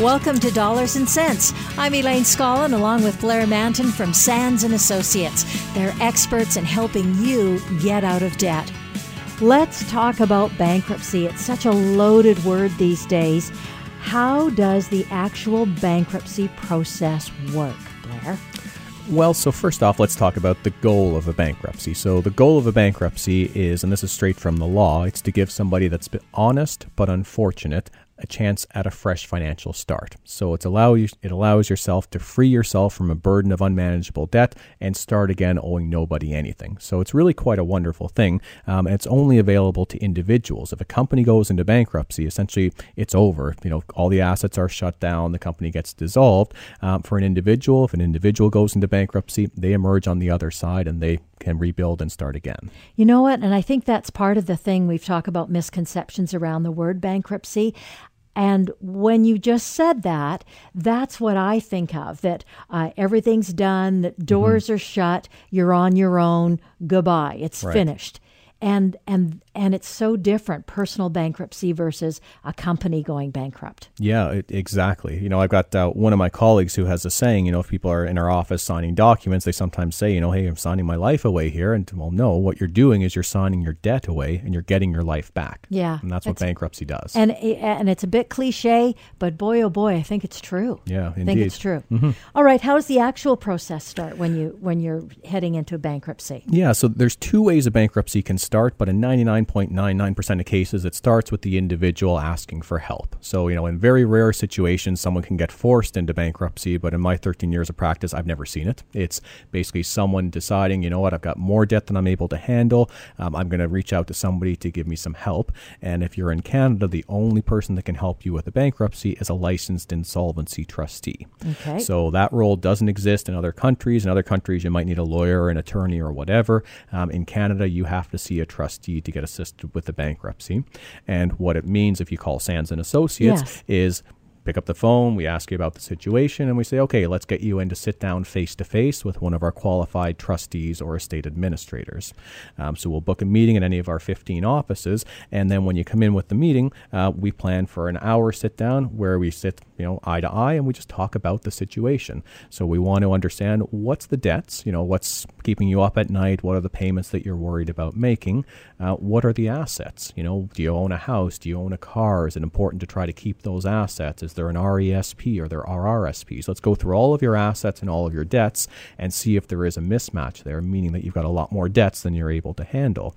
Welcome to Dollars and Cents. I'm Elaine Scollin along with Blair Mantin from Sands and Associates. They're experts in helping you get out of debt. Let's talk about bankruptcy. It's such a loaded word these days. How does the actual bankruptcy process work, Blair? Well, so first off, let's talk about the goal of a bankruptcy. So, the goal of a bankruptcy is, and this is straight from the law, it's to give somebody that's been honest but unfortunate a chance at a fresh financial start. So it's allow you, it allows yourself to free yourself from a burden of unmanageable debt and start again owing nobody anything. So it's really quite a wonderful thing. Um, and it's only available to individuals. If a company goes into bankruptcy, essentially it's over. You know, all the assets are shut down, the company gets dissolved. Um, for an individual, if an individual goes into bankruptcy, they emerge on the other side and they can rebuild and start again. You know what? And I think that's part of the thing we've talked about misconceptions around the word bankruptcy. And when you just said that, that's what I think of that uh, everything's done, that doors mm-hmm. are shut, you're on your own, goodbye, it's right. finished and and and it's so different personal bankruptcy versus a company going bankrupt. Yeah it, exactly. You know i've got uh, one of my colleagues who has a saying you know if people are in our office signing documents they sometimes say you know hey i'm signing my life away here and well no what you're doing is you're signing your debt away and you're getting your life back. Yeah and that's, what bankruptcy does. And and it's a bit cliche but boy oh boy i think it's true. Yeah indeed. i think it's true. Mm-hmm. All right how does the actual process start when you when you're heading into bankruptcy? Yeah so there's two ways a bankruptcy can start, but in 99.99% of cases, it starts with the individual asking for help. So, you know, in very rare situations, someone can get forced into bankruptcy, but in my 13 years of practice, I've never seen it. It's basically someone deciding, you know what, I've got more debt than I'm able to handle. Um, I'm going to reach out to somebody to give me some help. And if you're in Canada, the only person that can help you with a bankruptcy is a licensed insolvency trustee. Okay. So that role doesn't exist in other countries. In other countries, you might need a lawyer or an attorney or whatever. Um, in Canada, you have to see a trustee to get assisted with the bankruptcy. And what it means if you call Sands and Associates yes. is pick up the phone, we ask you about the situation, and we say, okay, let's get you in to sit down face to face with one of our qualified trustees or estate administrators. Um, so we'll book a meeting in any of our 15 offices, and then when you come in with the meeting, uh, we plan for an hour sit down where we sit, you know, eye to eye, and we just talk about the situation. So we want to understand what's the debts, you know, what's keeping you up at night, what are the payments that you're worried about making, uh, what are the assets, you know, do you own a house, do you own a car, is it important to try to keep those assets? Is there an RESP or there are RRSPs. Let's go through all of your assets and all of your debts and see if there is a mismatch there, meaning that you've got a lot more debts than you're able to handle.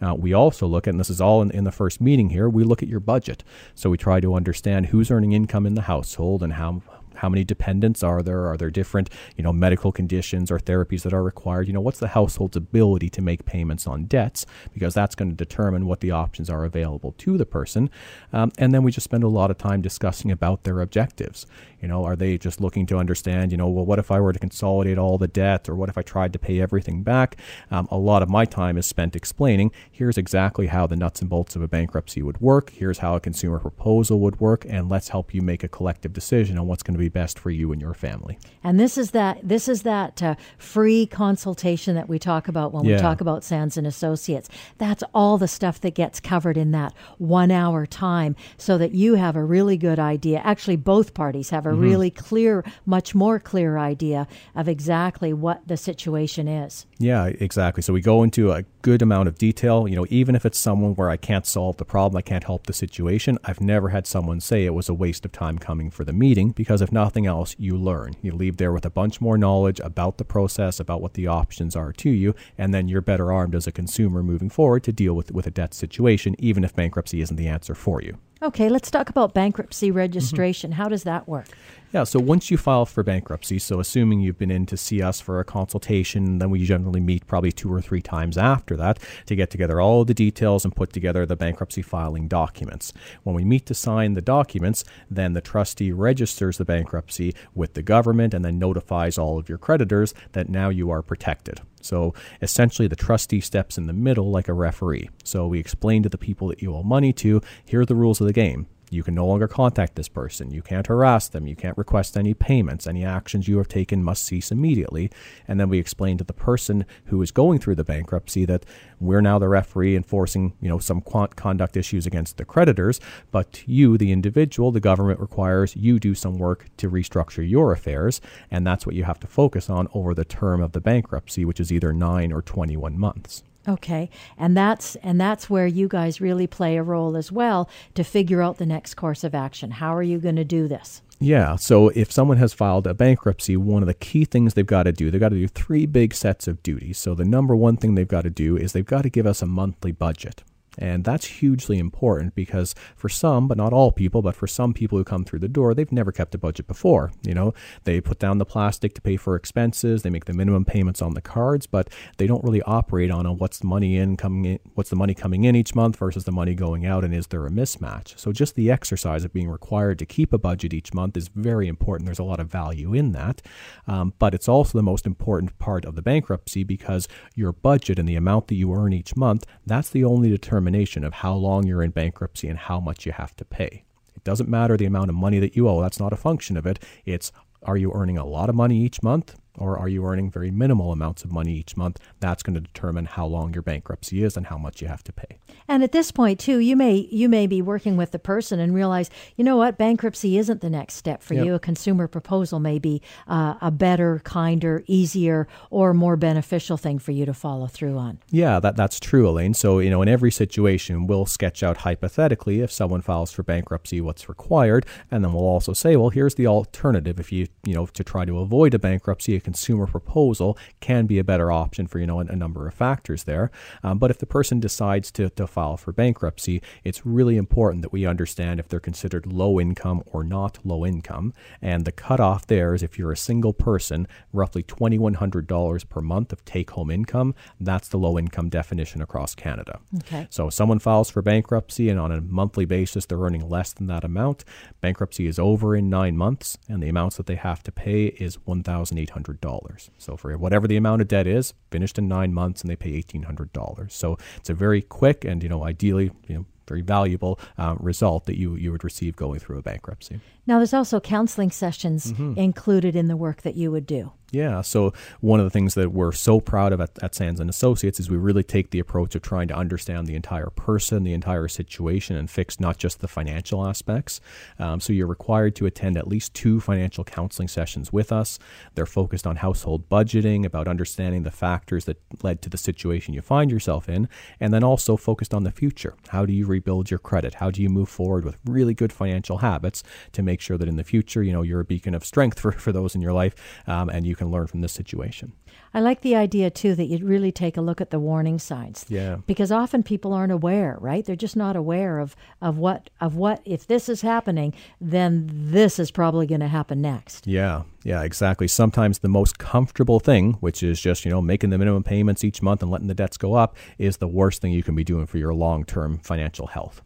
Now, we also look at, and this is all in, in, the first meeting here, we look at your budget. So we try to understand who's earning income in the household and how, how many dependents are there? Are there different, you know, medical conditions or therapies that are required? You know, what's the household's ability to make payments on debts? Because that's going to determine what the options are available to the person. Um, and then we just spend a lot of time discussing about their objectives. You know, are they just looking to understand, you know, well, what if I were to consolidate all the debt or what if I tried to pay everything back? Um, a lot of my time is spent explaining here's exactly how the nuts and bolts of a bankruptcy would work. Here's how a consumer proposal would work. And let's help you make a collective decision on what's going to be best for you and your family. And this is that, this is that uh, free consultation that we talk about when yeah. we talk about Sands and Associates. That's all the stuff that gets covered in that one hour time so that you have a really good idea. Actually, both parties have a mm-hmm. really clear, much more clear idea of exactly what the situation is. Yeah, exactly. So we go into a good amount of detail. You know, even if it's someone where I can't solve the problem, I can't help the situation, I've never had someone say it was a waste of time coming for the meeting because if nothing else, you learn. You leave there with a bunch more knowledge about the process, about what the options are to you, and then you're better armed as a consumer moving forward to deal with, with a debt situation, even if bankruptcy isn't the answer for you. Okay, let's talk about bankruptcy registration. Mm-hmm. How does that work? Yeah, so once you file for bankruptcy, so assuming you've been in to see us for a consultation, then we generally meet probably two or three times after that to get together all the details and put together the bankruptcy filing documents. When we meet to sign the documents, then the trustee registers the bankruptcy with the government and then notifies all of your creditors that now you are protected. So essentially, the trustee steps in the middle like a referee. So we explain to the people that you owe money to here are the rules of the game. You can no longer contact this person. You can't harass them. You can't request any payments. Any actions you have taken must cease immediately. And then we explain to the person who is going through the bankruptcy that we're now the referee enforcing, you know, some conduct issues against the creditors, but you, the individual, the government requires you do some work to restructure your affairs, and that's what you have to focus on over the term of the bankruptcy, which is either 9 or 21 months. Okay. And that's and that's where you guys really play a role as well to figure out the next course of action. How are you going to do this? Yeah. So if someone has filed a bankruptcy, one of the key things they've got to do, they've got to do three big sets of duties. So the number one thing they've got to do is they've got to give us a monthly budget. And that's hugely important because for some, but not all people, but for some people who come through the door, they've never kept a budget before. You know, they put down the plastic to pay for expenses, they make the minimum payments on the cards, but they don't really operate on a what's the money in coming in, what's the money coming in each month versus the money going out, and is there a mismatch? So just the exercise of being required to keep a budget each month is very important. There's a lot of value in that, um, but it's also the most important part of the bankruptcy because your budget and the amount that you earn each month, that's the only determinant determination of how long you're in bankruptcy and how much you have to pay. It doesn't matter the amount of money that you owe, that's not a function of it. It's are you earning a lot of money each month or are you earning very minimal amounts of money each month? That's going to determine how long your bankruptcy is and how much you have to pay. And at this point too, you may you may be working with the person and realize, you know what, bankruptcy isn't the next step for yep. you. A consumer proposal may be uh, a better, kinder, easier, or more beneficial thing for you to follow through on. Yeah, that that's true, Elaine. So you know, in every situation, we'll sketch out hypothetically if someone files for bankruptcy, what's required, and then we'll also say, well, here's the alternative if you you know to try to avoid a bankruptcy consumer proposal can be a better option for you know a, a number of factors there. Um, but if the person decides to, to file for bankruptcy, it's really important that we understand if they're considered low income or not low income. And the cutoff there is if you're a single person, roughly $2,100 per month of take home income. That's the low income definition across Canada. Okay. So if someone files for bankruptcy and on a monthly basis they're earning less than that amount, bankruptcy is over in nine months, and the amounts that they have to pay is 1,800 dollars So for whatever the amount of debt is, finished in nine months, and they pay $1,800. So it's a very quick and you know ideally you know very valuable uh, result that you you would receive going through a bankruptcy. Now, there's also counseling sessions mm-hmm. included in the work that you would do. Yeah. So one of the things that we're so proud of at, at Sands and Associates is we really take the approach of trying to understand the entire person, the entire situation, and fix not just the financial aspects. Um, so you're required to attend at least two financial counseling sessions with us. They're focused on household budgeting, about understanding the factors that led to the situation you find yourself in, and then also focused on the future. How do you rebuild your credit? How do you move forward with really good financial habits to make sure that in the future, you know, you're a beacon of strength for, for those in your life, um, and you can learn from this situation. I like the idea too that you'd really take a look at the warning signs. Yeah. Because often people aren't aware, right? They're just not aware of of what of what if this is happening, then this is probably going to happen next. Yeah. Yeah, exactly. Sometimes the most comfortable thing, which is just, you know, making the minimum payments each month and letting the debts go up, is the worst thing you can be doing for your long-term financial health.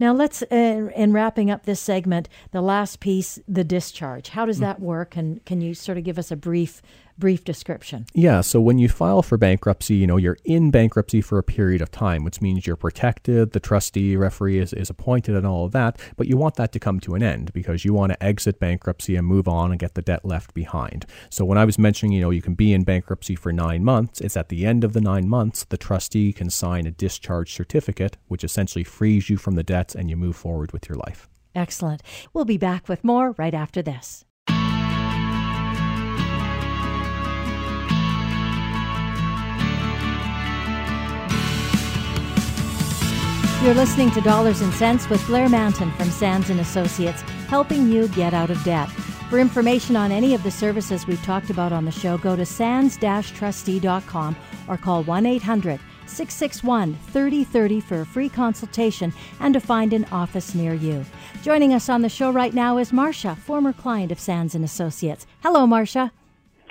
Now, let's, uh, in wrapping up this segment, the last piece, the discharge. How does mm. that work? And can you sort of give us a brief brief description. Yeah, so when you file for bankruptcy, you know, you're in bankruptcy for a period of time, which means you're protected, the trustee referee is, is appointed and all of that, but you want that to come to an end because you want to exit bankruptcy and move on and get the debt left behind. So when I was mentioning, you know, you can be in bankruptcy for 9 months, it's at the end of the 9 months the trustee can sign a discharge certificate which essentially frees you from the debts and you move forward with your life. Excellent. We'll be back with more right after this. You're listening to Dollars and Cents with Blair Mantin from Sands and Associates, helping you get out of debt. For information on any of the services we've talked about on the show, go to sands-trustee.com or call 1-800 661 3030 for a free consultation and to find an office near you. Joining us on the show right now is Marcia, former client of Sands and Associates. Hello, Marcia.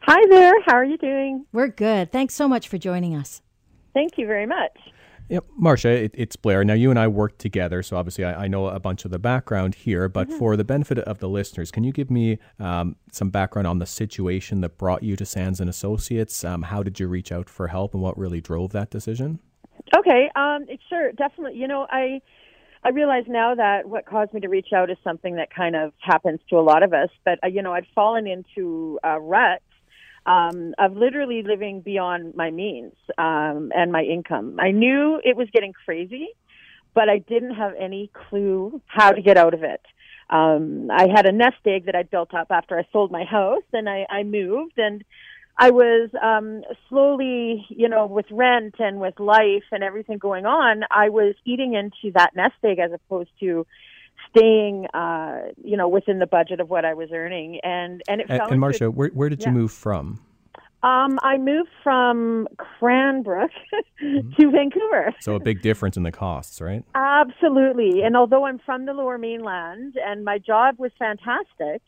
Hi there. How are you doing? We're good. Thanks so much for joining us. Thank you very much. Yep, Marcia, it, it's Blair. Now, you and I work together, so obviously I, I know a bunch of the background here, but mm-hmm. for the benefit of the listeners, can you give me um, some background on the situation that brought you to Sands and Associates? Um, how did you reach out for help and what really drove that decision? Okay, um, sure, definitely. You know, I I realize now that what caused me to reach out is something that kind of happens to a lot of us. But uh, you know, I'd fallen into a rut um, of literally living beyond my means um, and my income. I knew it was getting crazy, but I didn't have any clue how to get out of it. Um, I had a nest egg that I built up after I sold my house, and I, I moved and. I was um slowly, you know, with rent and with life and everything going on, I was eating into that nest egg as opposed to staying uh you know within the budget of what I was earning and and it and, and Marcia, where where did yeah. you move from? Um, I moved from Cranbrook mm-hmm. to Vancouver. So a big difference in the costs, right? Absolutely. And although I'm from the Lower Mainland and my job was fantastic,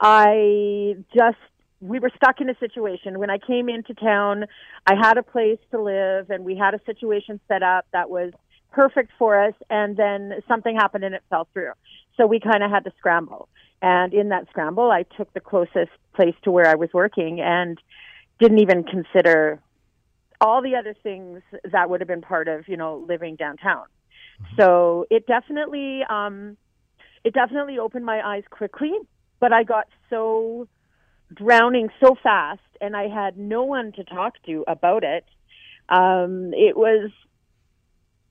I just we were stuck in a situation when I came into town. I had a place to live, and we had a situation set up that was perfect for us. And then something happened, and it fell through. So we kind of had to scramble. And in that scramble, I took the closest place to where I was working and didn't even consider all the other things that would have been part of you know living downtown. Mm-hmm. So it definitely um, it definitely opened my eyes quickly, but I got so drowning so fast, and I had no one to talk to about it. Um, it was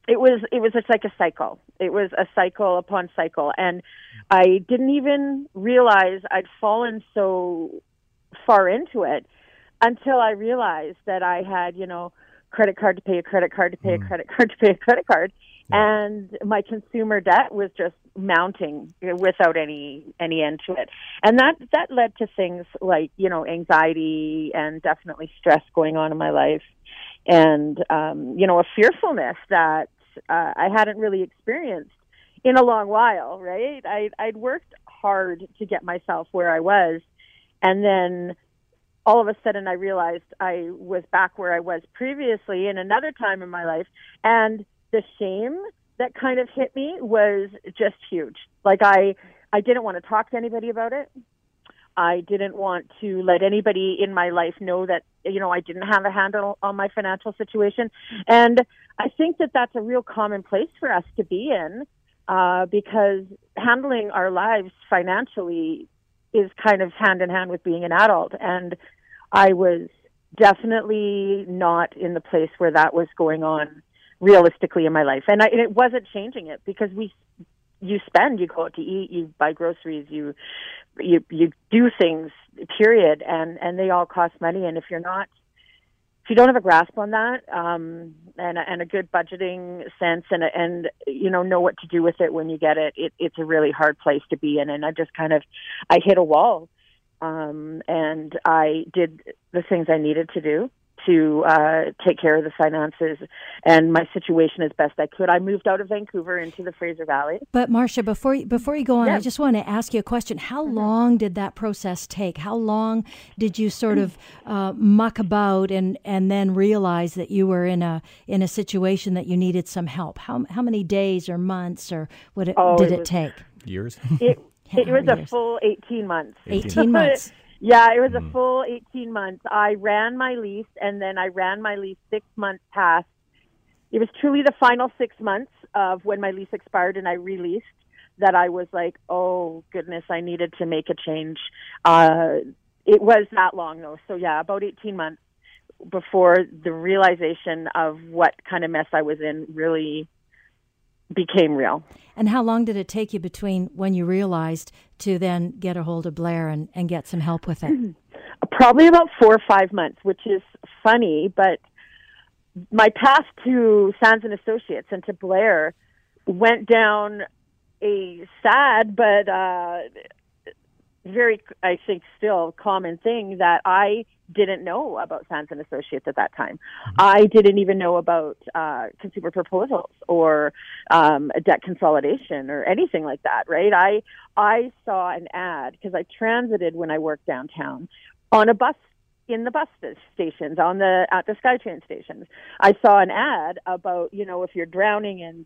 it was it was just like a cycle. It was a cycle upon cycle, and I didn't even realize I'd fallen so far into it until I realized that I had, you know, credit card to pay a credit card to pay mm. a credit card to pay a credit card, yeah. and my consumer debt was just mounting without any any end to it, and that that led to things like you know anxiety and definitely stress going on in my life, and um, you know a fearfulness that uh, I hadn't really experienced in a long while. Right, I I'd worked hard to get myself where I was, and then all of a sudden I realized I was back where I was previously in another time in my life. And the shame that kind of hit me was just huge. Like I, I didn't want to talk to anybody about it. I didn't want to let anybody in my life know that, you know, I didn't have a handle on my financial situation. And I think that that's a real common place for us to be in, uh, because handling our lives financially is kind of hand in hand with being an adult. And I was definitely not in the place where that was going on realistically in my life. And, I, and it wasn't changing it because we, you spend, you go out to eat, you buy groceries, you, you, you do things, period. And, and they all cost money. And if you're not, if you don't have a grasp on that, um, and, and a good budgeting sense and, and, you know, know what to do with it when you get it, it, it's a really hard place to be in. And I just kind of, I hit a wall um, and I did the things I needed to do to uh, take care of the finances and my situation as best I could. I moved out of Vancouver into the Fraser Valley. But Marcia, before you, before you go on, I just want to ask you a question. How mm-hmm. long did that process take? How long did you sort of uh, muck about and, and then realize that you were in a in a situation that you needed some help? How how many days or months or what it, oh, did it, it take? Years. it it was a full 18 months. 18 months. yeah, it was a full 18 months. I ran my lease and then I ran my lease six months past. It was truly the final six months of when my lease expired and I released that I was like, oh goodness, I needed to make a change. Uh, it was that long though. So yeah, about 18 months before the realization of what kind of mess I was in really became real. And how long did it take you between when you realized to then get a hold of Blair and, and get some help with it? Probably about four or five months, which is funny, but my path to Sands and Associates and to Blair went down a sad but uh, very, I think, still common thing that I didn't know about Sands and Associates at that time. Mm-hmm. I didn't even know about uh, consumer proposals or um, debt consolidation or anything like that. Right? I I saw an ad because I transited when I worked downtown on a bus in the bus stations on the at the SkyTrain stations. I saw an ad about you know if you're drowning and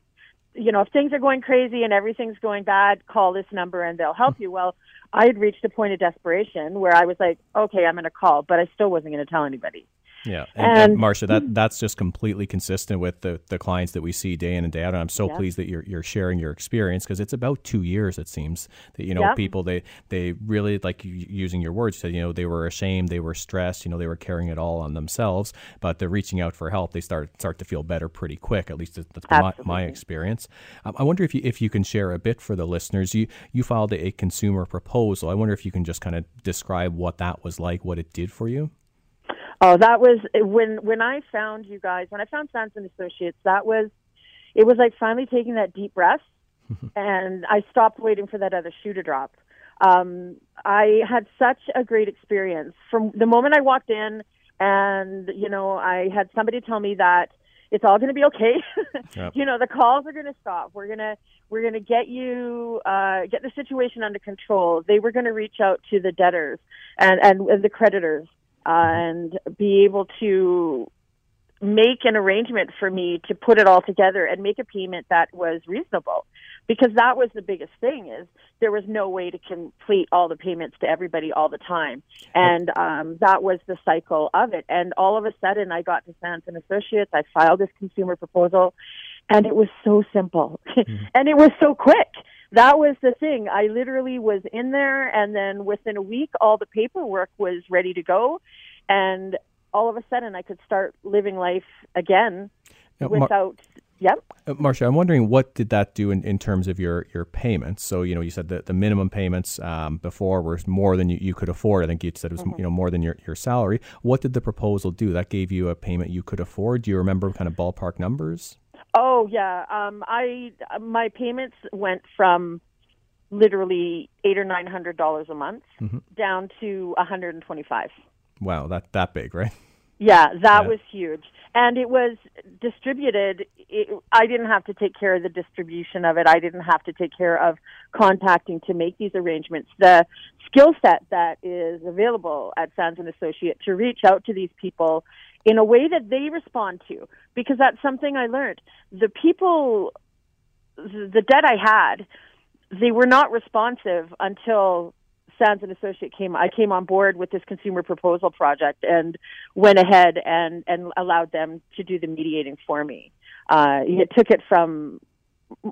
you know if things are going crazy and everything's going bad, call this number and they'll help you. Well, I had reached a point of desperation where I was like, okay, I'm going to call, but I still wasn't going to tell anybody. Yeah, and, uh, and, uh, Marcia, that hmm. that's just completely consistent with the, the clients that we see day in and day out. And I'm so pleased that you're you're sharing your experience because it's about two years. It seems that you know people they they really like using your words. Said you know they were ashamed, they were stressed, you know they were carrying it all on themselves. But they're reaching out for help. They start start to feel better pretty quick. At least that's my, my, experience. Um, I wonder if you if you can share a bit for the listeners. You you filed a consumer proposal. I wonder if you can just kind of describe what that was like, what it did for you. Oh, that was when when I found you guys. When I found Sands and Associates, that was it was like finally taking that deep breath, and I stopped waiting for that other shoe to drop. Um, I had such a great experience from the moment I walked in, and you know, I had somebody tell me that it's all going to be okay. yep. You know, the calls are going to stop. We're gonna we're gonna get you uh, get the situation under control. They were going to reach out to the debtors and, and and the creditors and be able to make an arrangement for me to put it all together and make a payment that was reasonable. Because that was the biggest thing is there was no way to complete all the payments to everybody all the time. And um, that was the cycle of it. And all of a sudden i got to sands and associates. I filed this consumer proposal and it was so simple. Mm-hmm. and it was so quick that was the thing. I literally was in there, and then within a week, all the paperwork was ready to go, and all of a sudden, I could start living life again now, without. Mar- Yep. Uh, Marcia, I'm wondering what did that do in, in terms of your, your payments? So, you know, you said that the minimum payments um, before were more than you, you could afford. I think you said it was, mm-hmm. you know, more than your, your salary. What did the proposal do? That gave you a payment you could afford. Do you remember kind of ballpark numbers? Oh yeah, um, I my payments went from literally eight or nine hundred dollars a month mm-hmm. down to one hundred and twenty five. Wow, that that big, right? Yeah, that yeah. was huge, and it was distributed. It, I didn't have to take care of the distribution of it. I didn't have to take care of contacting to make these arrangements. The skill set that is available at Sands and Associate to reach out to these people in a way that they respond to because that's something I learned. The people, the debt I had, they were not responsive until Sands and Associate came. I came on board with this consumer proposal project and went ahead and and allowed them to do the mediating for me. Uh, it took it from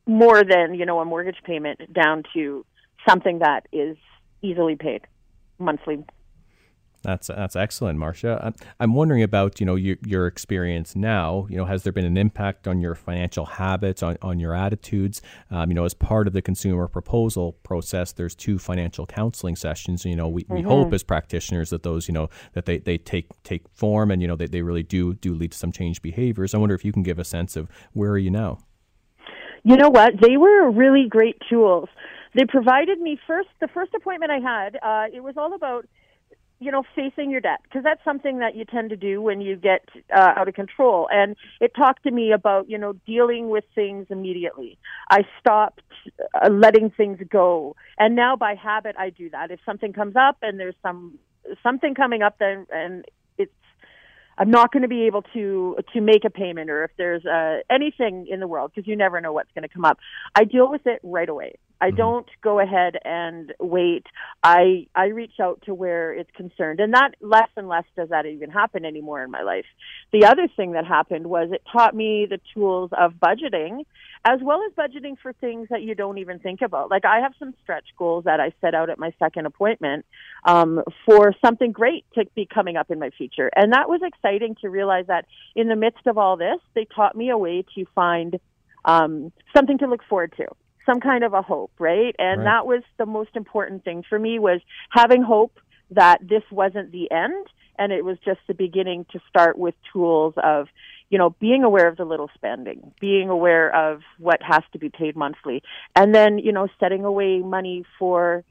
more than you know a mortgage payment down to something that is easily paid monthly that's that's excellent, Marcia. I'm wondering about you know your, your experience now. You know, has there been an impact on your financial habits, on, on your attitudes? Um, you know, as part of the consumer proposal process, there's two financial counseling sessions. You know, we, mm-hmm. we hope as practitioners that those you know that they, they take take form and you know they, they really do do lead to some changed behaviors. I wonder if you can give a sense of where are you now. You know what? They were really great tools. They provided me first. The first appointment I had, uh, it was all about you know, facing your debt because that's something that you tend to do when you get uh, out of control. And it talked to me about, you know, dealing with things immediately. I stopped uh, letting things go, and now by habit I do that. If something comes up and there's some something coming up, then and it's I'm not going to be able to to make a payment, or if there's uh, anything in the world, because you never know what's going to come up. I deal with it right away. I mm-hmm. don't go ahead and wait. I I reach out to where it's concerned, and that less and less does that even happen anymore in my life. The other thing that happened was it taught me the tools of budgeting, as well as budgeting for things that you don't even think about. Like I have some stretch goals that I set out at my second appointment um, for something great to be coming up in my future, and that was exciting to realize that in the midst of all this, they taught me a way to find um, something to look forward to some kind of a hope, right? And right. that was the most important thing for me was having hope that this wasn't the end and it was just the beginning to start with tools of you know being aware of the little spending being aware of what has to be paid monthly and then you know setting away money for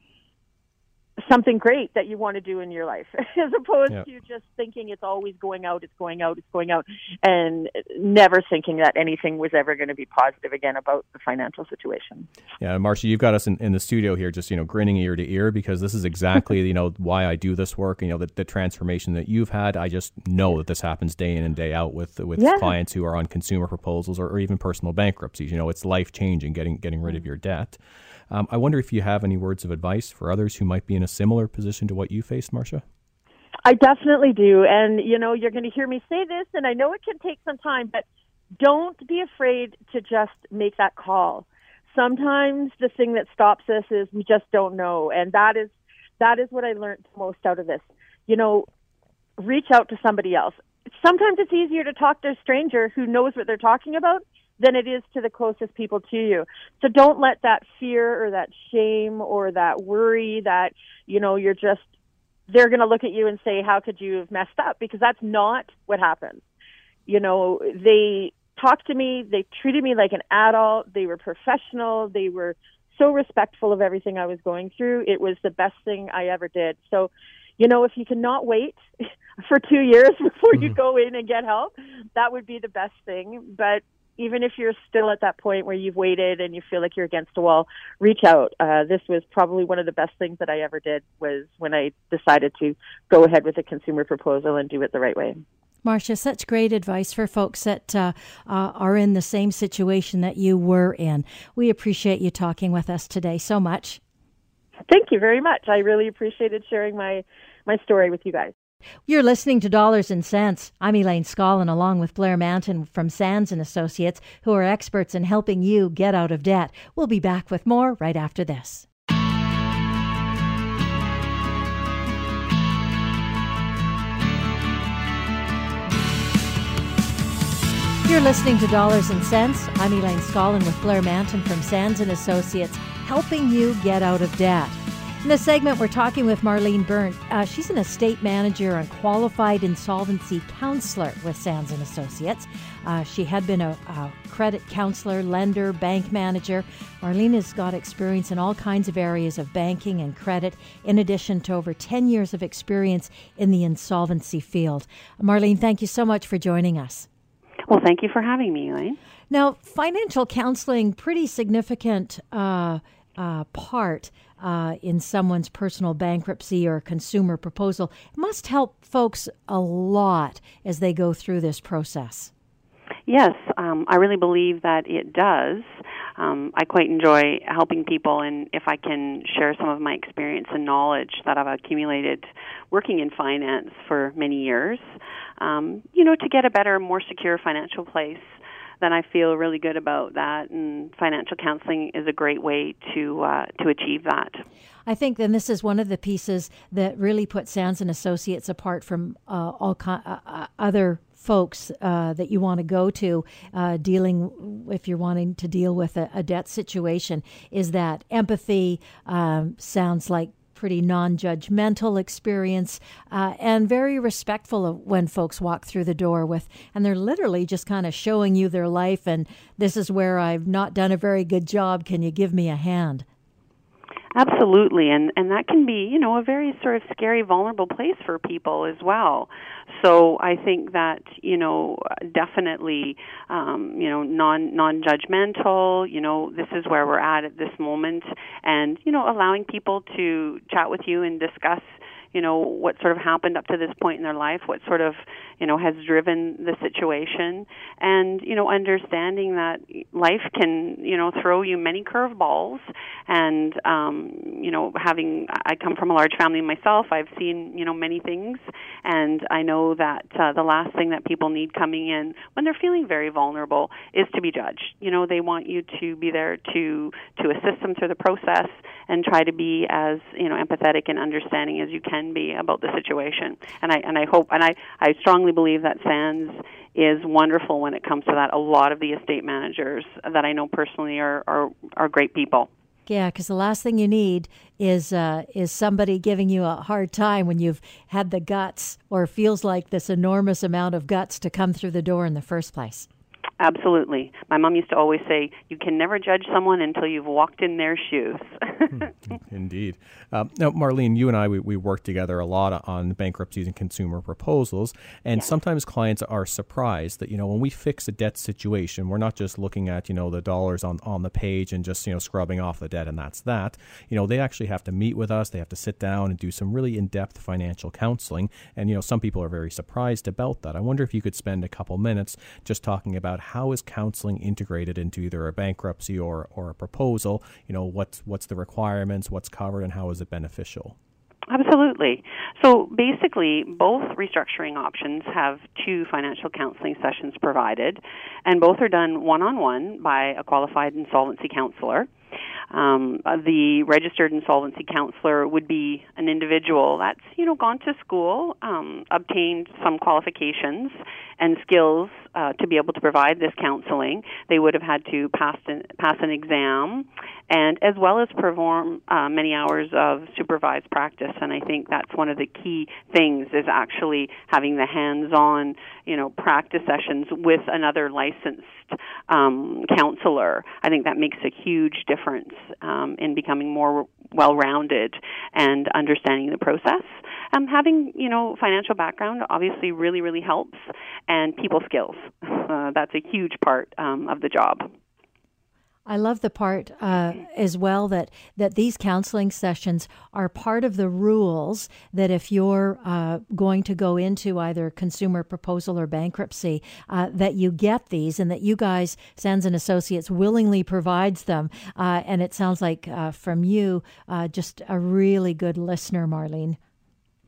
something great that you want to do in your life as opposed yep. to just thinking it's always going out it's going out it's going out and never thinking that anything was ever going to be positive again about the financial situation yeah marcia you've got us in, in the studio here just you know grinning ear to ear because this is exactly you know why i do this work you know the, the transformation that you've had i just know that this happens day in and day out with with yeah. clients who are on consumer proposals or, or even personal bankruptcies you know it's life changing getting getting rid of mm. your debt um, I wonder if you have any words of advice for others who might be in a similar position to what you faced, Marcia. I definitely do. And, you know, you're going to hear me say this, and I know it can take some time, but don't be afraid to just make that call. Sometimes the thing that stops us is we just don't know. And that is, that is what I learned most out of this. You know, reach out to somebody else. Sometimes it's easier to talk to a stranger who knows what they're talking about than it is to the closest people to you. So don't let that fear or that shame or that worry that, you know, you're just, they're going to look at you and say, how could you have messed up? Because that's not what happens. You know, they talked to me, they treated me like an adult, they were professional, they were so respectful of everything I was going through. It was the best thing I ever did. So, you know, if you cannot wait for two years before you mm-hmm. go in and get help, that would be the best thing. But even if you're still at that point where you've waited and you feel like you're against a wall, reach out. Uh, this was probably one of the best things that I ever did was when I decided to go ahead with a consumer proposal and do it the right way. Marcia, such great advice for folks that uh, uh, are in the same situation that you were in. We appreciate you talking with us today so much. Thank you very much. I really appreciated sharing my my story with you guys. You're listening to Dollars and Cents. I'm Elaine Scollin, along with Blair Mantin from Sands and Associates, who are experts in helping you get out of debt. We'll be back with more right after this. You're listening to Dollars and Cents. I'm Elaine Scollin with Blair Mantin from Sands and Associates, helping you get out of debt. In this segment, we're talking with Marlene Burnt. Uh, she's an estate manager and qualified insolvency counselor with Sands and Associates. Uh, she had been a, a, credit counselor, lender, bank manager. Marlene has got experience in all kinds of areas of banking and credit, in addition to over 10 years of experience in the insolvency field. Marlene, thank you so much for joining us. Well, thank you for having me, Elaine. Now, financial counseling, pretty significant uh, uh, part uh, in someone's personal bankruptcy or consumer proposal must help folks a lot as they go through this process. Yes, um, I really believe that it does. Um, I quite enjoy helping people, and if I can share some of my experience and knowledge that I've accumulated working in finance for many years, um, you know, to get a better, more secure financial place then I feel really good about that. And financial counseling is a great way to uh, to achieve that. I think then this is one of the pieces that really puts Sands and Associates apart from uh, all uh, uh other folks uh, that you want to go to uh, dealing if you're wanting to deal with a, a debt situation is that empathy um, sounds like pretty non judgmental experience uh, and very respectful of when folks walk through the door with, and they're literally just kind of showing you their life and this is where I've not done a very good job. Can you give me a hand? Absolutely, and and that can be you know a very sort of scary, vulnerable place for people as well. So I think that you know definitely um, you know non non judgmental. You know this is where we're at at this moment, and you know allowing people to chat with you and discuss you know what sort of happened up to this point in their life, what sort of you know has driven the situation, and you know understanding that life can you know throw you many curveballs, and um, you know having I come from a large family myself, I've seen you know many things, and I know that uh, the last thing that people need coming in when they're feeling very vulnerable is to be judged. You know they want you to be there to to assist them through the process and try to be as you know empathetic and understanding as you can be about the situation. And I and I hope and I I strongly believe that Sands is wonderful when it comes to that. A lot of the estate managers that I know personally are are, are great people. Yeah, because the last thing you need is uh, is somebody giving you a hard time when you've had the guts or feels like this enormous amount of guts to come through the door in the first place. Absolutely. My mom used to always say, "You can never judge someone until you've walked in their shoes." Indeed. Uh, now, Marlene, you and I we, we work together a lot on bankruptcies and consumer proposals, and yes. sometimes clients are surprised that you know when we fix a debt situation, we're not just looking at you know the dollars on on the page and just you know scrubbing off the debt and that's that. You know they actually have to meet with us. They have to sit down and do some really in depth financial counseling, and you know some people are very surprised about that. I wonder if you could spend a couple minutes just talking about how is counseling integrated into either a bankruptcy or, or a proposal? You know, what's, what's the requirements, what's covered, and how is it beneficial? Absolutely. So basically, both restructuring options have two financial counseling sessions provided, and both are done one on one by a qualified insolvency counselor. Um, the registered insolvency counselor would be an individual that's you know gone to school, um, obtained some qualifications and skills uh, to be able to provide this counseling. They would have had to pass an, pass an exam, and as well as perform uh, many hours of supervised practice. And I think that's one of the key things is actually having the hands-on, you know, practice sessions with another licensed um, counselor. I think that makes a huge difference um, in becoming more well-rounded and understanding the process. Um, having you know financial background obviously really really helps, and people skills. Uh, that's a huge part um, of the job. I love the part uh, as well that that these counseling sessions are part of the rules. That if you're uh, going to go into either consumer proposal or bankruptcy, uh, that you get these, and that you guys, Sands and Associates, willingly provides them. Uh, and it sounds like uh, from you, uh, just a really good listener, Marlene.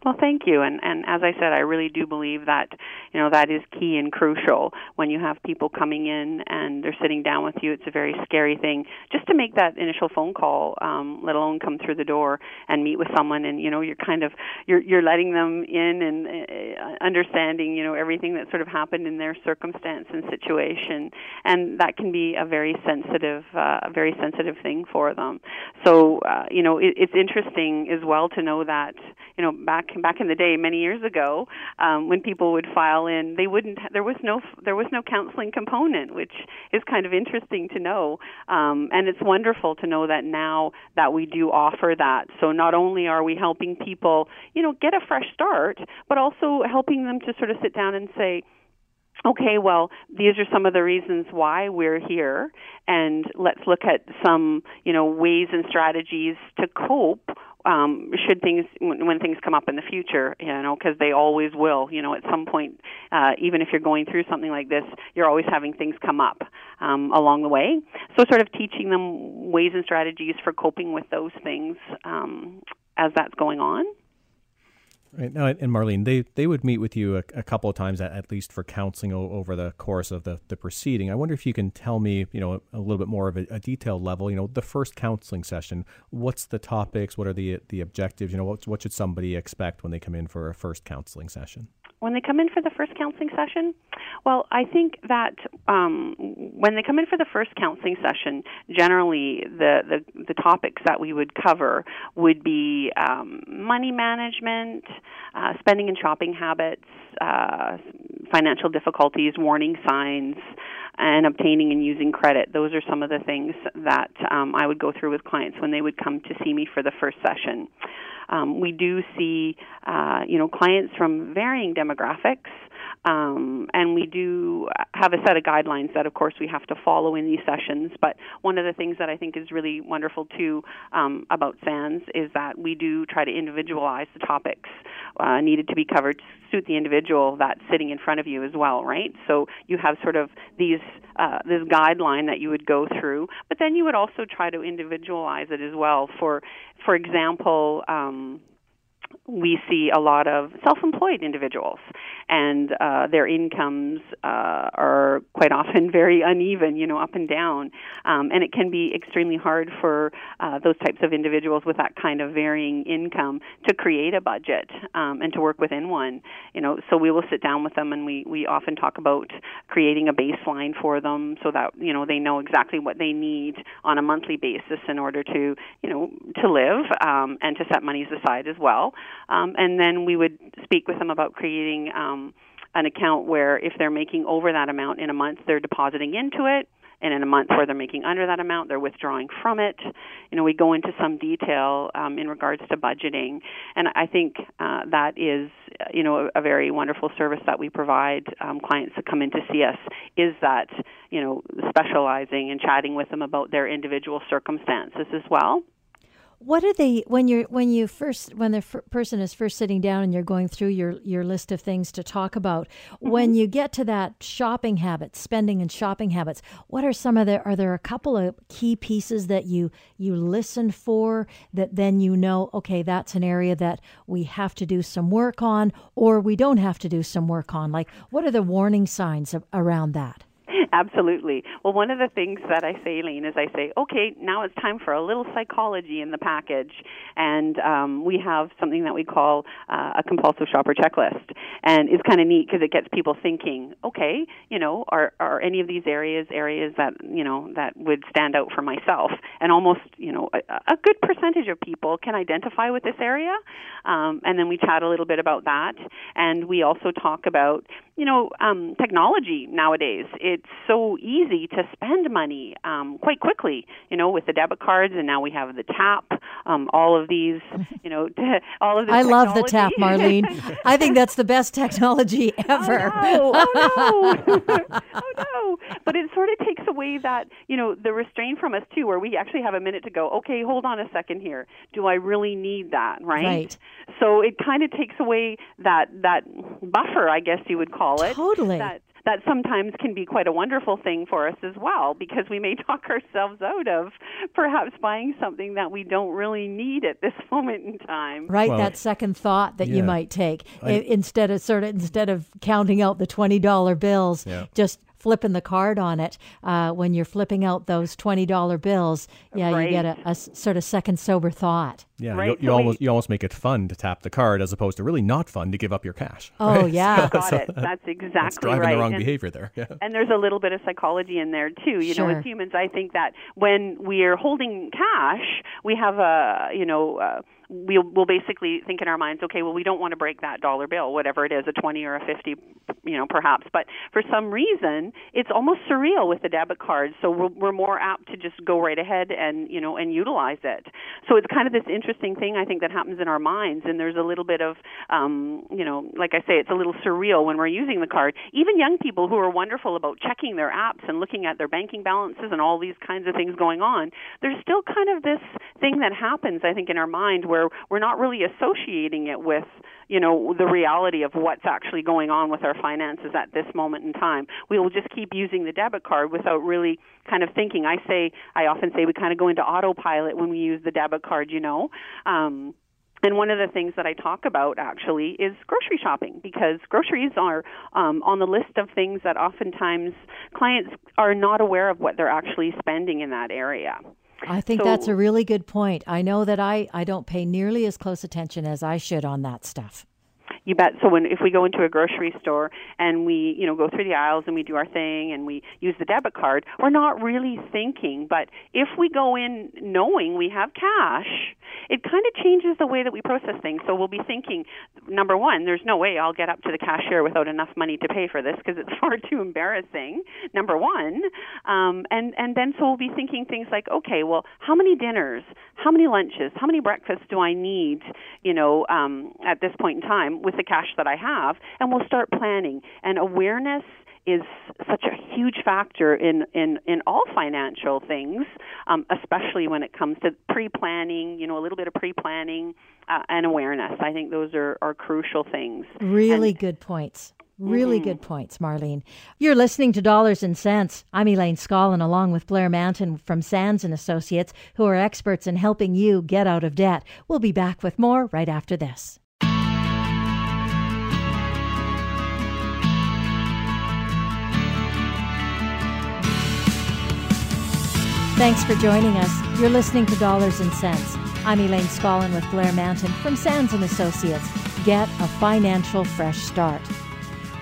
Well, thank you. And and as I said, I really do believe that you know that is key and crucial when you have people coming in and they're sitting down with you. It's a very scary thing just to make that initial phone call, um, let alone come through the door and meet with someone. And you know, you're kind of you're you're letting them in and uh, understanding you know everything that sort of happened in their circumstance and situation, and that can be a very sensitive, uh, a very sensitive thing for them. So uh, you know, it, it's interesting as well to know that you know back back in the day many years ago um, when people would file in they wouldn't there was no there was no counseling component which is kind of interesting to know. Um, and it's wonderful to know that now that we do offer that. So not only are we helping people you know get a fresh start but also helping them to sort of sit down and say okay, well, these are some of the reasons why we're here, and let's look at some, you know, ways and strategies to cope um, should things when, when things come up in the future, you know, because they always will. You know, at some point, uh, even if you're going through something like this, you're always having things come up um, along the way. So, sort of teaching them ways and strategies for coping with those things um, as that's going on. Right. Now, and Marlene, they, they would meet with you a, a couple of times, at, at, least for counseling over the course of the, the proceeding. I wonder if you can tell me, you know, a, a little bit more of a, a, detailed level. You know, the first counseling session. What's the topics? What are the the objectives? You know, what what should somebody expect when they come in for a first counseling session? When they come in for the first counseling session? Well, I think that um, when they come in for the first counseling session, generally the, the, the topics that we would cover would be um, money management, uh, spending and shopping habits, uh, financial difficulties, warning signs, and obtaining and using credit. Those are some of the things that um, I would go through with clients when they would come to see me for the first session. Um, we do see, uh, you know, clients from varying demographics. Um, and we do have a set of guidelines that, of course, we have to follow in these sessions. But one of the things that I think is really wonderful too um, about Sands is that we do try to individualize the topics uh, needed to be covered to suit the individual that's sitting in front of you as well, right? So you have sort of these uh, this guideline that you would go through, but then you would also try to individualize it as well. For for example. Um, we see a lot of self-employed individuals, and uh, their incomes uh, are quite often very uneven, you know, up and down, um, and it can be extremely hard for uh, those types of individuals with that kind of varying income to create a budget um, and to work within one. You know, so we will sit down with them, and we we often talk about creating a baseline for them so that you know they know exactly what they need on a monthly basis in order to you know to live um, and to set monies aside as well. Um, and then we would speak with them about creating um, an account where if they're making over that amount in a month, they're depositing into it and in a month where they're making under that amount, they're withdrawing from it. You know, we go into some detail um, in regards to budgeting, and I think uh, that is, you know, a, a, very wonderful service that we provide um, clients that come in to see us. Is that you know specializing and chatting with them about their individual circumstances as well. What are they when you're when you first when the f- person is first sitting down and you're going through your your list of things to talk about? Mm-hmm. When you get to that shopping habits, spending and shopping habits, what are some of the are there a couple of key pieces that you you listen for that then you know okay that's an area that we have to do some work on or we don't have to do some work on? Like what are the warning signs of, around that? Absolutely. Well, one of the things that I say, Elaine, is I say, okay, now it's time for a little psychology in the package, and um, we have something that we call uh, a compulsive shopper checklist, and it's kind of neat because it gets people thinking, okay, you know, are are any of these areas areas that you know that would stand out for myself? And almost, you know, a, a good percentage of people can identify with this area, um, and then we chat a little bit about that, and we also talk about you know, um, technology nowadays. It's so easy to spend money um, quite quickly, you know, with the debit cards, and now we have the tap. Um, all of these, you know, all of this. I love the tap, Marlene. I think that's the best technology ever. Oh no! Oh no! oh no! But it sort of takes away that, you know, the restraint from us too, where we actually have a minute to go. Okay, hold on a second here. Do I really need that? Right. Right. So it kind of takes away that that buffer, I guess you would call call it. Totally. That, that sometimes can be quite a wonderful thing for us as well because we may talk ourselves out of perhaps buying something that we don't really need at this moment in time. Right, well, that second thought that yeah, you might take I, instead of sort of instead of counting out the twenty dollar bills, yeah. just flipping the card on it uh, when you're flipping out those twenty dollar bills. Yeah, right. you get a, a, sort of second sober thought. Yeah, right. you, you so almost we, you almost make it fun to tap the card as opposed to really not fun to give up your cash. Oh right? yeah, got so it. That's exactly that's driving right. the wrong and, behavior there. Yeah. And there's a little bit of psychology in there too. You sure. know, as humans, I think that when we are holding cash, we have a you know. Uh, we'll, we'll basically think in our minds, okay, well, we don't want to break that dollar bill, whatever it is, a 20 or a 50, you know, perhaps. But for some reason, it's almost surreal with the debit card. So we're, we're more apt to just go right ahead and, you know, and utilize it. So it's kind of this interesting thing, I think, that happens in our minds. And there's a little bit of, um, you know, like I say, it's a little surreal when we're using the card. Even young people who are wonderful about checking their apps and looking at their banking balances and all these kinds of things going on, there's still kind of this thing that happens, I think, in our mind where we're not really associating it with you know the reality of what's actually going on with our finances at this moment in time. We will just keep using the debit card without really kind of thinking. I say i often say we kind of go into autopilot when we use the debit card you know. Um and one of the things that I talk about actually is grocery shopping because groceries are um, on the list of things that oftentimes clients are not aware of what they're actually spending in that area. I think so, that's a really good point. I know that I, I don't pay nearly as close attention as I should on that stuff. You bet. So when if we go into a grocery store and we, you know, go through the aisles and we do our thing and we use the debit card, we're not really thinking. But if we go in knowing we have cash, it kind of changes the way that we process things. So we'll be thinking, number one, there's no way I'll get up to the cashier without enough money to pay for this because it's far too embarrassing. Number one, um, and and then so we'll be thinking things like, okay, well, how many dinners, how many lunches, how many breakfasts do I need, you know, um, at this point in time with the cash that I have, and we'll start planning. And awareness is such a huge factor in in in all financial things, um, especially when it comes to pre-planning. You know, a little bit of pre-planning uh, and awareness. I think those are are crucial things. Really and, good points. Really mm-hmm. good points, Marlene. You're listening to Dollars and Cents. I'm Elaine Scollin, along with Blair Mantin from Sands and Associates, who are experts in helping you get out of debt. We'll be back with more right after this. Thanks for joining us. You're listening to Dollars and Cents. I'm Elaine Scollin with Blair Mantin from Sands and Associates. Get a financial fresh start.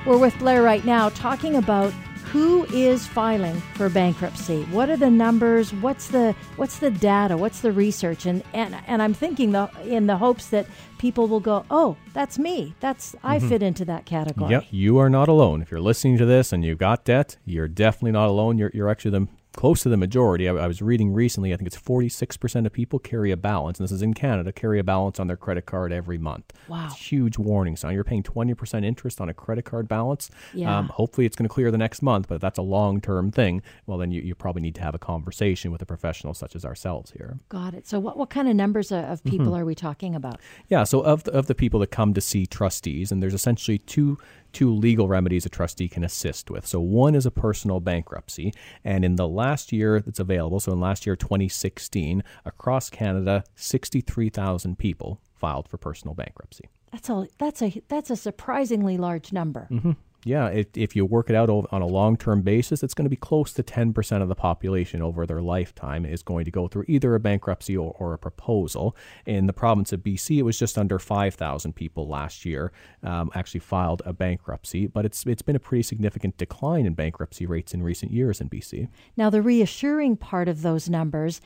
We're with Blair right now talking about who is filing for bankruptcy? What are the numbers? What's the what's the data? What's the research? And and, and I'm thinking the, in the hopes that people will go, "Oh, that's me. That's I mm-hmm. fit into that category." Yep, you are not alone. If you're listening to this and you've got debt, you're definitely not alone. You're you're actually the close to the majority. I, I, was reading recently, I think it's 46% of people carry a balance, and this is in Canada, carry a balance on their credit card every month. Wow. huge warning sign. You're paying 20% interest on a credit card balance. Yeah. Um, hopefully it's going to clear the next month, but if that's a long term thing. Well, then you, you probably need to have a conversation with a professional such as ourselves here. Got it. So, what, what kind of numbers of people mm-hmm. are we talking about? Yeah, so of the, of the people that come to see trustees, and there's essentially two two legal remedies a trustee can assist with. So one is a personal bankruptcy, and in the last year that's available, so in last year 2016, across Canada, 63,000 people filed for personal bankruptcy. That's a that's a that's a surprisingly large number. Mm-hmm yeah, it, if you work it out on a long term basis, it's going to be close to 10% of the population over their lifetime is going to go through either a bankruptcy or, or a proposal. In the province of BC, it was just under 5,000 people last year um, actually filed a bankruptcy, but it's, it's been a pretty significant decline in bankruptcy rates in recent years in BC. Now, the reassuring part of those numbers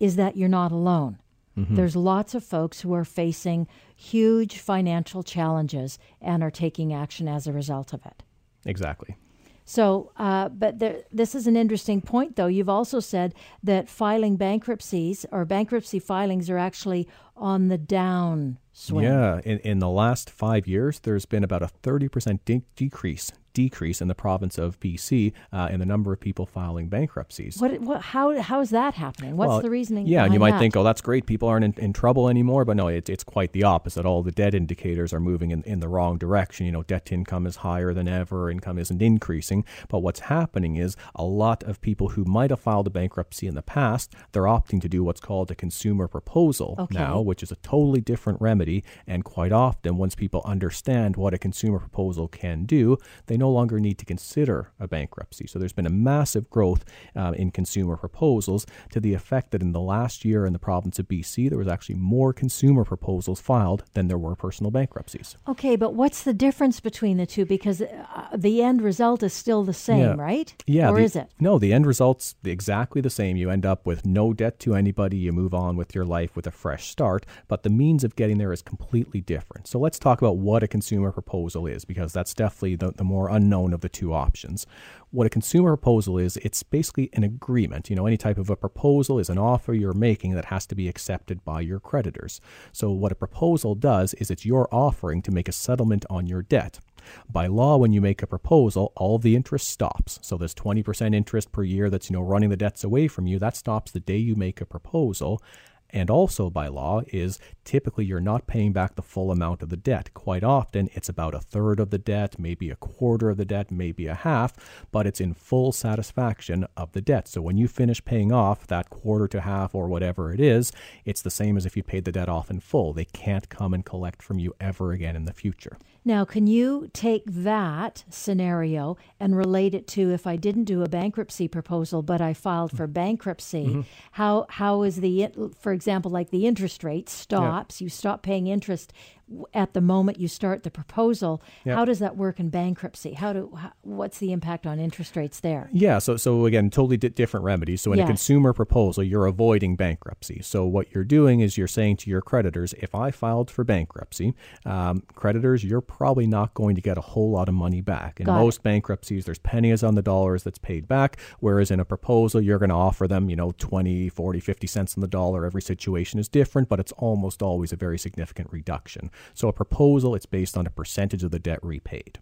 is that you're not alone. Mm-hmm. There's lots of folks who are facing huge financial challenges and are taking action as a result of it. Exactly. So, uh, but there, this is an interesting point, though. You've also said that filing bankruptcies or bankruptcy filings are actually on the down swing. Yeah, in, in the last five years, there's been about a 30% de- decrease decrease in the province of BC uh, in the number of people filing bankruptcies. What, what, how, how is that happening? What's well, the reasoning? Yeah, and you might that? think, oh, that's great. People aren't in, in trouble anymore. But no, it, it's quite the opposite. All the debt indicators are moving in, in the wrong direction. You know, debt to income is higher than ever, income isn't increasing. But what's happening is a lot of people who might have filed a bankruptcy in the past, they're opting to do what's called a consumer proposal okay. now, which is a totally different remedy. And quite often, once people understand what a consumer proposal can do, they no longer need to consider a bankruptcy. So there's been a massive growth uh, in consumer proposals to the effect that in the last year in the province of BC, there was actually more consumer proposals filed than there were personal bankruptcies. Okay, but what's the difference between the two? Because uh, the end result is still the same, yeah. right? Yeah. Or the, is it? No, the end result's exactly the same. You end up with no debt to anybody. You move on with your life with a fresh start, but the means of getting there is completely different. So let's talk about what a consumer proposal is, because that's definitely the, the more unknown of the two options. What a consumer proposal is, it's basically an agreement. You know, any type of a proposal is an offer you're making that has to be accepted by your creditors. So, what a proposal does is it's your offering to make a settlement on your debt. By law, when you make a proposal, all the interest stops. So there's 20% interest per year that's, you know, running the debts away from you. That stops the day you make a proposal and also by law is typically you're not paying back the full amount of the debt. Quite often it's about a third of the debt, maybe a quarter of the debt, maybe a half, but it's in full satisfaction of the debt. So when you finish paying off that quarter to half or whatever it is, it's the same as if you paid the debt off in full. They can't come and collect from you ever again in the future. Now, can you take that scenario and relate it to if I didn't do a bankruptcy proposal, but I filed for bankruptcy? Mm-hmm. How how is the for example, like the interest rate stops, yeah. you stop paying interest at the moment you start the proposal. Yep. How does that work in bankruptcy? How do how, what's the impact on interest rates there? Yeah, so so again, totally di- different remedies. So in yes. a consumer proposal, you're avoiding bankruptcy. So what you're doing is you're saying to your creditors, if I filed for bankruptcy, um, creditors, you're probably not going to get a whole lot of money back. In Got most it. bankruptcies, there's pennies on the dollars that's paid back, whereas in a proposal, you're going to offer them, you know, 20, 40, 50 cents on the dollar. Every situation is different, but it's almost always a very significant reduction. So a proposal, it's based on a percentage of the debt repaid.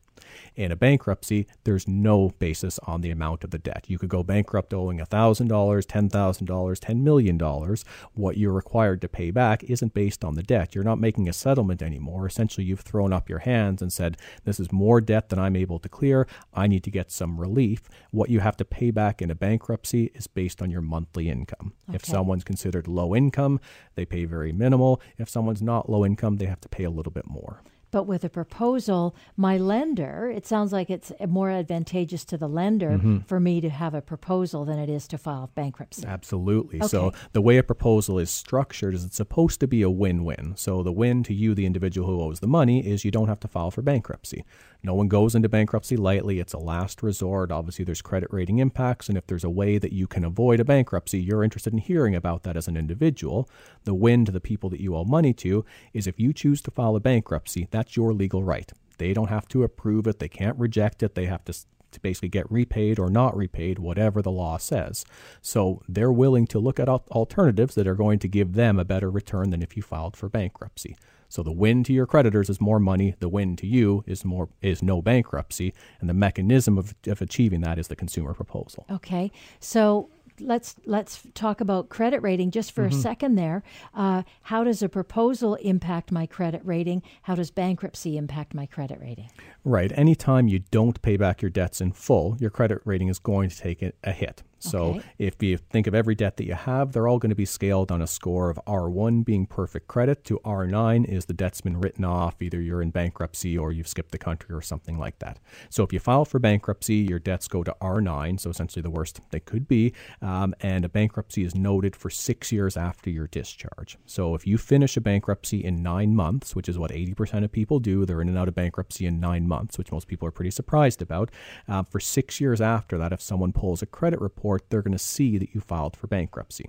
In a bankruptcy, there's no basis on the amount of the debt. You could go bankrupt owing $1,000, $10,000, $10 million. What you're required to pay back isn't based on the debt. You're not making a settlement anymore. Essentially, you've thrown up your hands and said, This is more debt than I'm able to clear. I need to get some relief. What you have to pay back in a bankruptcy is based on your monthly income. Okay. If someone's considered low income, they pay very minimal. If someone's not low income, they have to pay a little bit more. But with a proposal, my lender, it sounds like it's more advantageous to the lender Mm-hmm. for me to have a proposal than it is to file bankruptcy. Absolutely. So the way a proposal is structured is it's supposed to be a win-win. So the win to you, the individual who owes the money, is you don't have to file for bankruptcy. No one goes into bankruptcy lightly. It's a last resort. Obviously, there's credit rating impacts, and if there's a way that you can avoid a bankruptcy, you're interested in hearing about that as an individual. The win to the people that you owe money to is if you choose to file a bankruptcy, that's your legal right. They don't have to approve it. They can't reject it. They have to to basically get repaid or not repaid, whatever the law says. So they're willing to look at alternatives that are going to give them a better return than if you filed for bankruptcy. So the win to your creditors is more money. The win to you is more is no bankruptcy, and the mechanism of, of achieving that is the consumer proposal. Okay, so let's let's talk about credit rating just for Mm-hmm. a second. There, uh, how does a proposal impact my credit rating? How does bankruptcy impact my credit rating? Right. Anytime you don't pay back your debts in full, your credit rating is going to take a, a hit. So Okay. if you think of every debt that you have, they're all going to be scaled on a score of R1 being perfect credit to R9 is the debt's been written off, either you're in bankruptcy or you've skipped the country or something like that. So if you file for bankruptcy, your debts go to R9, so essentially the worst they could be, um, and a bankruptcy is noted for six years after your discharge. So if you finish a bankruptcy in nine months, which is what 80% of people do, they're in and out of bankruptcy in nine months, which most people are pretty surprised about. Uh, for six years after that, if someone pulls a credit report, they're going to see that you filed for bankruptcy.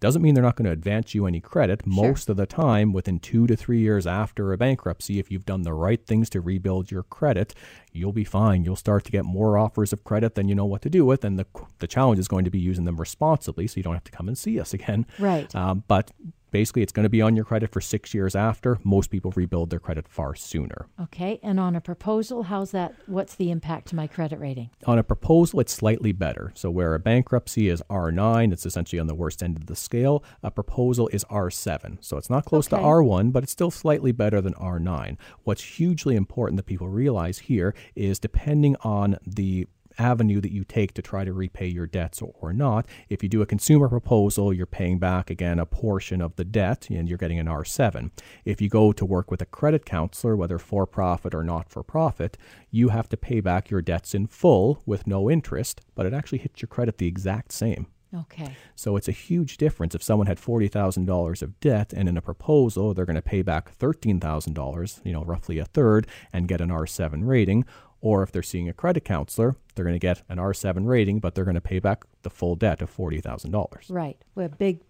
Doesn't mean they're not going to advance you any credit. Most of the time, within two to three years after a bankruptcy, if you've done the right things to rebuild your credit, you'll be fine. You'll start to get more offers of credit than you know what to do with. And the, the challenge is going to be using them responsibly so you don't have to come and see us again. Right. Um, but basically, it's going to be on your credit for six years after. Most people rebuild their credit far sooner. Okay, and on a proposal, how's that? What's the impact to my credit rating? On a proposal, it's slightly better. So, where a bankruptcy is R9, it's essentially on the worst end of the scale. A proposal is R7. So, it's not close to R1, but it's still slightly better than R9. What's hugely important that people realize here is depending on the avenue that you take to try to repay your debts or, not. If you do a consumer proposal, you're paying back again a portion of the debt and you're getting an R7. If you go to work with a credit counselor, whether for profit or not for profit, you have to pay back your debts in full with no interest, but it actually hits your credit the exact same. Okay, So it's a huge difference if someone had $40,000 of debt and in a proposal they're going to pay back $13,000, you know, roughly a third and get an R7 rating, or if they're seeing a credit counselor, they're going to get an R7 rating but they're going to pay back the full debt of $40,000. right. Well, big,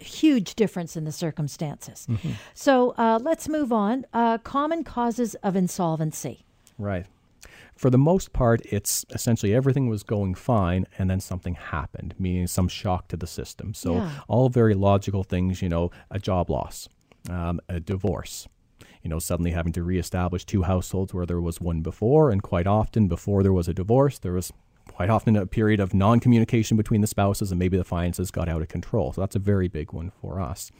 huge difference in the circumstances. So uh, let's move on. Uh, common causes of insolvency. Right. For the most part, it's essentially everything was going fine and then something happened, meaning some shock to the system. So, Yeah. all very logical things, you know, a job loss, um, a divorce, you know, suddenly having to reestablish two households where there was one before. And quite often, before there was a divorce, there was quite often a period of non communication between the spouses and maybe the finances got out of control. So, that's a very big one for us.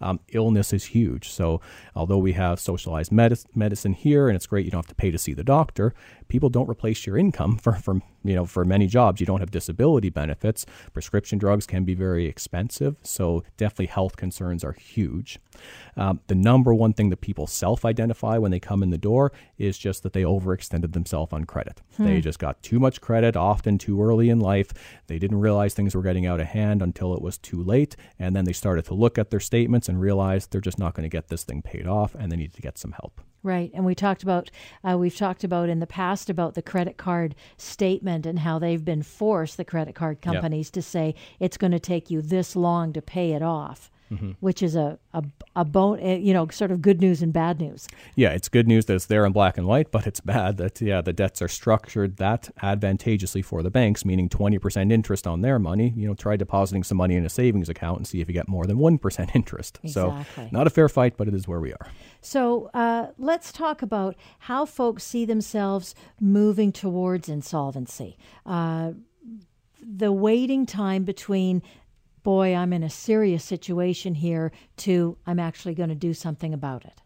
Um, illness is huge. So, although we have socialized medic- medicine here and it's great you don't have to pay to see the doctor, people don't replace your income for, for you know for many jobs. You don't have disability benefits. Prescription drugs can be very expensive so definitely health concerns are huge. Um, the number one thing that people self-identify when they come in the door is just that they overextended themselves on credit. They just got too much credit often too early in life. They didn't realize things were getting out of hand until it was too late and then they started to look at their statements and realize they're just not going to get this thing paid off and they need to get some help Right, and we talked about uh, we've talked about in the past about the credit card statement and how they've been forced the credit card companies to say it's going to take you this long to pay it off, which is a a, a bone uh, you know sort of good news and bad news. yeah, it's good news that it's there in black and white, but it's bad that yeah, the debts are structured that advantageously for the banks, meaning twenty percent interest on their money. You know, try depositing some money in a savings account and see if you get more than one percent interest. Exactly. So not a fair fight, but it is where we are. So uh, let's talk about how folks see themselves moving towards insolvency. Uh, the waiting time between, boy, I'm in a serious situation here, to I'm actually going to do something about it.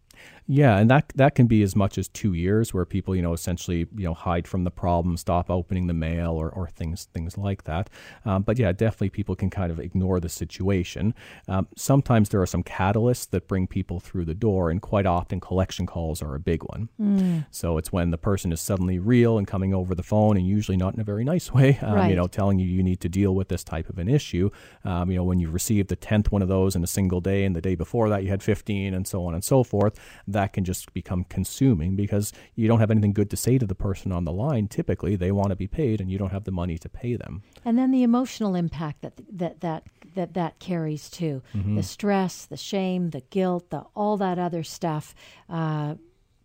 Yeah, and that that can be as much as two years, where people, you know, essentially, you know, hide from the problem, stop opening the mail, or, or things things like that. Um, but yeah, definitely, people can kind of ignore the situation. Um, sometimes there are some catalysts that bring people through the door, and quite often, collection calls are a big one. Mm. So it's when the person is suddenly real and coming over the phone, and usually not in a very nice way. Um, right. You know, telling you you need to deal with this type of an issue. Um, you know, when you receive the tenth one of those in a single day, and the day before that you had fifteen, and so on and so forth. That can just become consuming because you don't have anything good to say to the person on the line. Typically, they want to be paid, and you don't have the money to pay them. And then the emotional impact that that that that that carries too, mm-hmm. the stress, the shame, the guilt, the all that other stuff. Uh,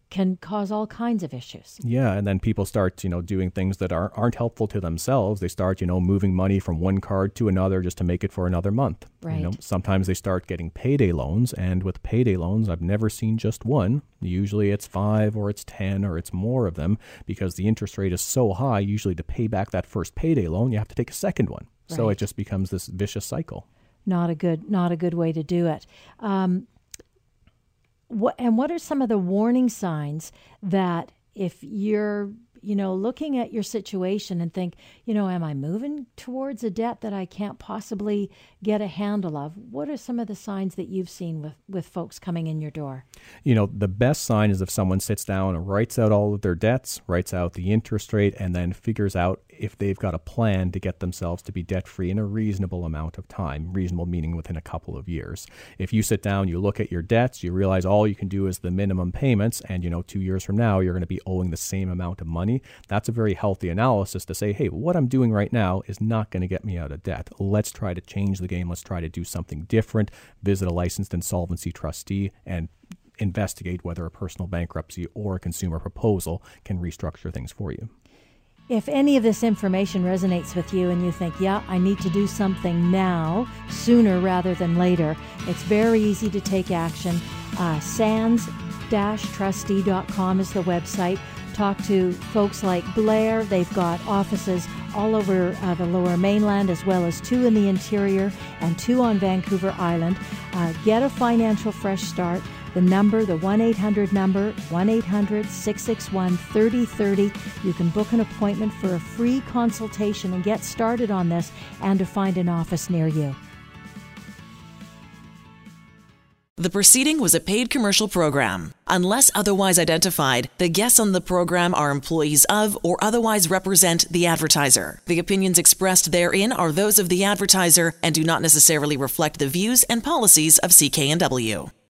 can cause all kinds of issues. Yeah, and then people start, you know, doing things that are, aren't helpful to themselves. They start, you know, moving money from one card to another just to make it for another month. Right. You know, sometimes they start getting payday loans, and with payday loans, I've never seen just one. Usually it's five or it's ten or it's more of them because the interest rate is so high. Usually to pay back that first payday loan, you have to take a second one. Right. So it just becomes this vicious cycle. Not a good, not a good way to do it. Um, what, and what are some of the warning signs that if you're you know looking at your situation and think you know am i moving towards a debt that i can't possibly get a handle of? What are some of the signs that you've seen with with folks coming in your door? You know the best sign is if someone sits down and writes out all of their debts writes out the interest rate and then figures out if they've got a plan to get themselves to be debt free in a reasonable amount of time, reasonable meaning within a couple of years. If you sit down, you look at your debts, you realize all you can do is the minimum payments, and you know, two years from now, you're going to be owing the same amount of money, that's a very healthy analysis to say, hey, what I'm doing right now is not going to get me out of debt. Let's try to change the game. Let's try to do something different. Visit a licensed insolvency trustee and investigate whether a personal bankruptcy or a consumer proposal can restructure things for you. If any of this information resonates with you and you think, yeah, I need to do something now, sooner rather than later, it's very easy to take action. Uh, sands-trustee.com is the website. Talk to folks like Blair. They've got offices all over uh, the lower mainland, as well as two in the interior and two on Vancouver Island. Uh, get a financial fresh start. The number, the 1 800 number, 1 800 661 3030. You can book an appointment for a free consultation and get started on this and to find an office near you. The proceeding was a paid commercial program. Unless otherwise identified, the guests on the program are employees of or otherwise represent the advertiser. The opinions expressed therein are those of the advertiser and do not necessarily reflect the views and policies of CKNW.